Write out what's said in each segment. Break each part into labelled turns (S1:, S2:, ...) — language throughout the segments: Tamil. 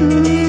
S1: Mm-hmm.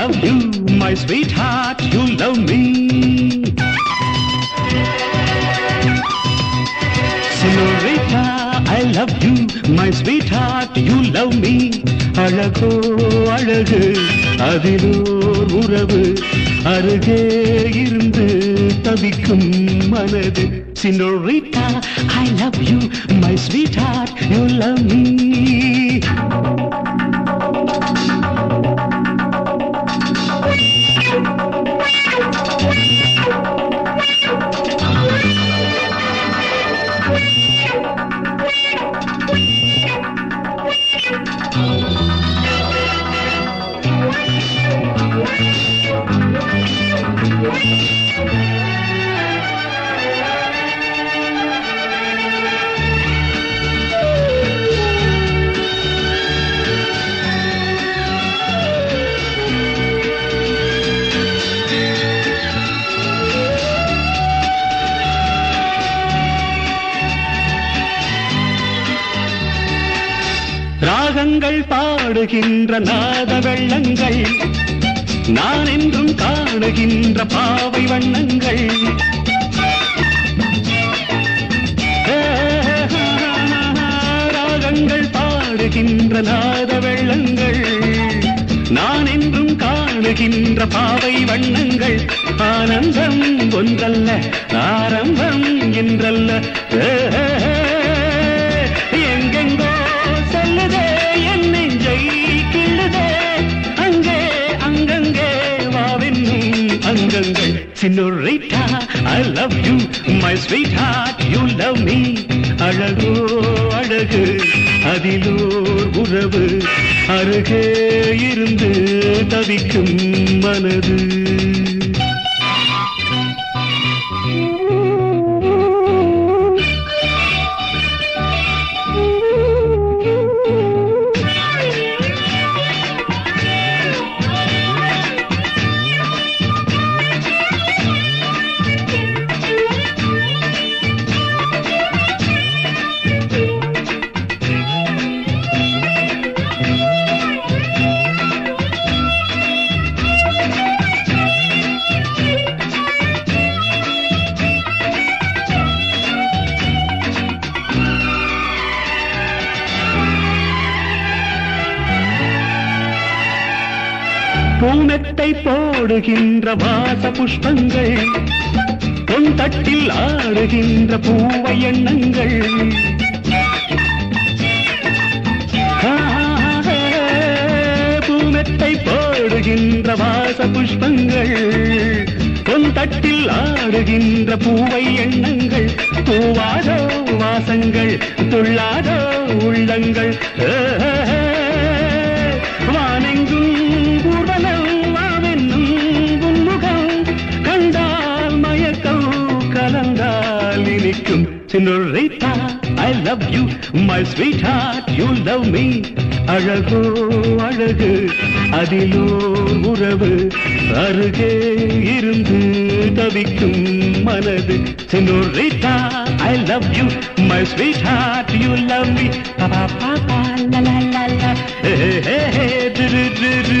S2: I love you, my sweetheart, you love me. Senorita, I love you, my sweetheart, you love me. அழகோ அழகு அதிலோர் உறவு அருகே இருந்து தவிக்கும் மனது Senorita, I love you, my sweetheart, you love me. ராகங்கள் பாடுகின்ற நாத வெள்ளங்கள் நான் என்றும் காணுகின்ற பாவை வண்ணங்கள். ராகங்கள் பாடுகின்ற நாத வெள்ளங்கள் நான் என்றும் காணுகின்ற பாவை வண்ணங்கள். ஆனந்தம் ஒன்றல்ல ஆரம்பம் என்றல்ல. Senorita, I love you, my sweetheart, you love me. அழகோ அழகு அதிலோர் உறவு அருகே இருந்து தவிக்கும் மனது போடுகின்ற வாச புஷ்பங்கள் பொன் தட்டில் ஆடுகின்ற பூவை எண்ணங்கள். பூமெத்தை போடுகின்ற வாச புஷ்பங்கள் பொன் தட்டில் ஆடுகின்ற பூவை எண்ணங்கள். பூவாதோ வாசங்கள் துள்ளாதோ உள்ளங்கள். Love you my sweet heart you love me அழகோ அழகு அதிலோ உறவு. அருகே இருந்து தவிக்கும் மனது. சின்னுரைத்தா I love you my sweet heart you love me பாப்பா பாபா லா லா லா ஹே ஹே ஹே திரு திரு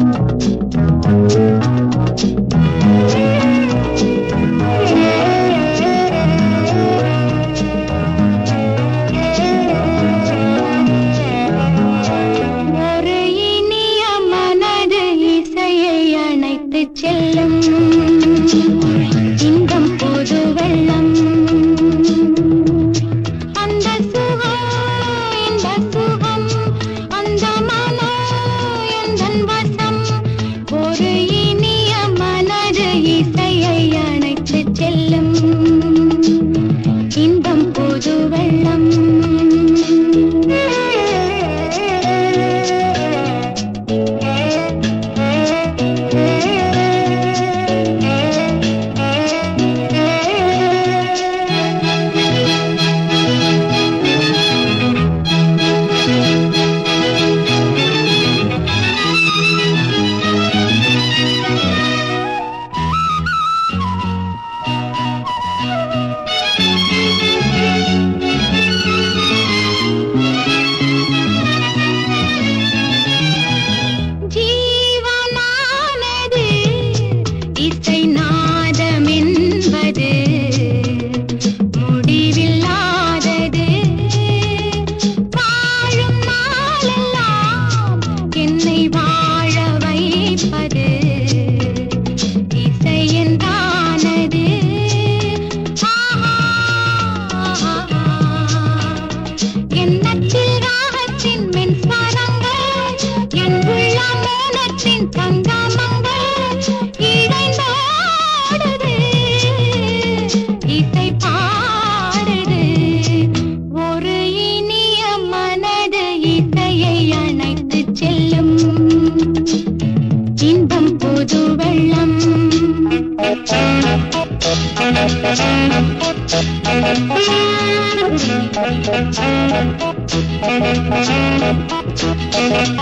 S3: Thank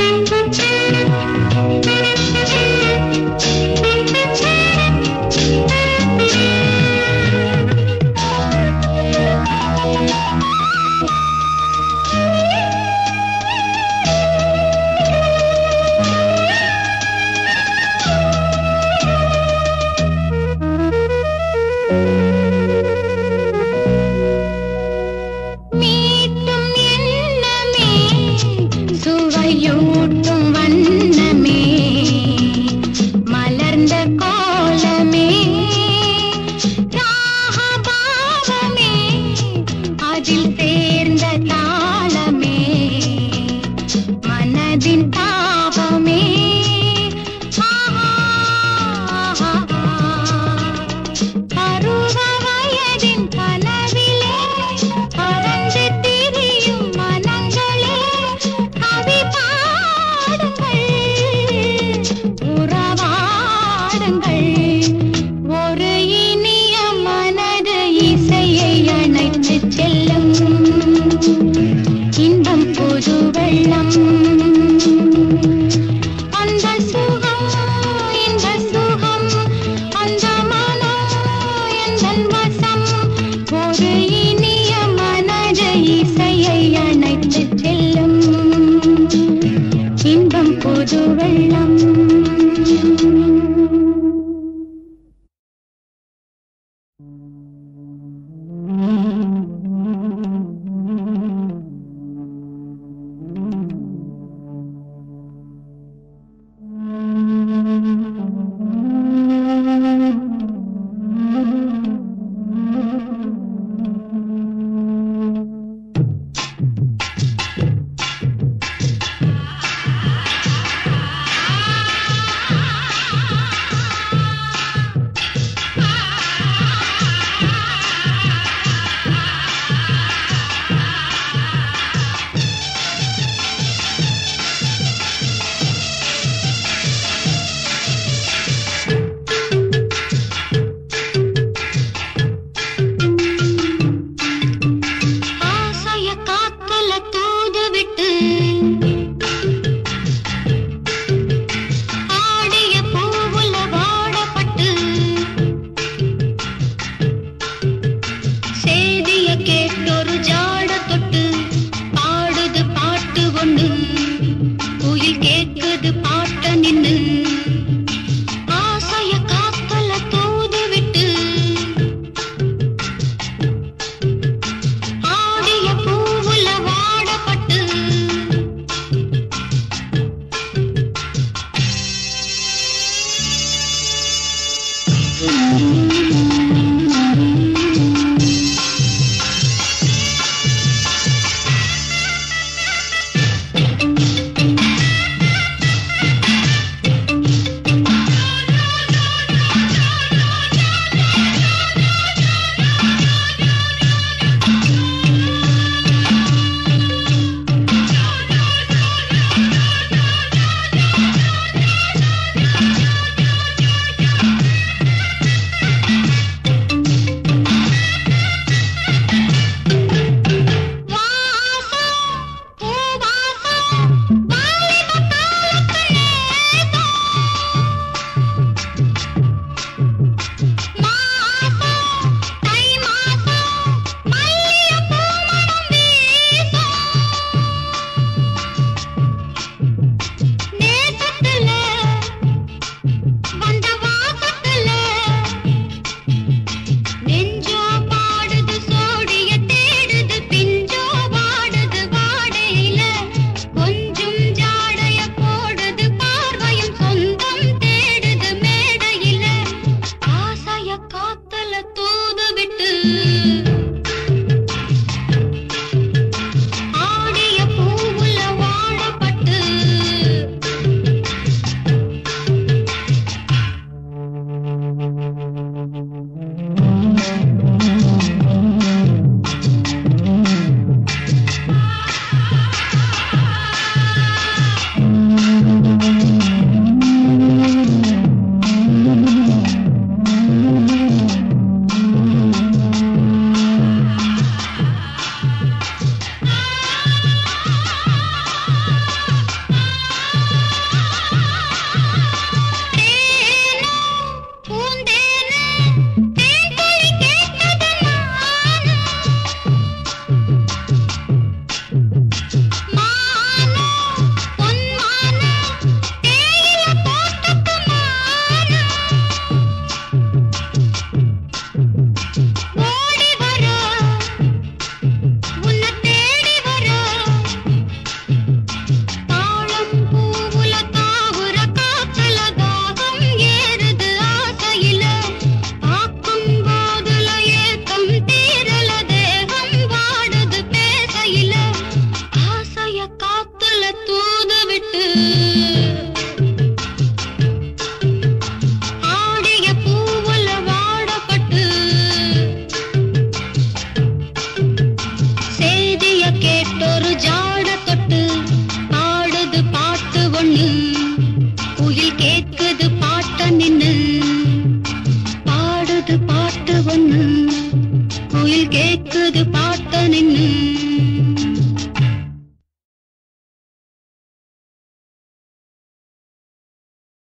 S3: you. அதில் വെള്ളം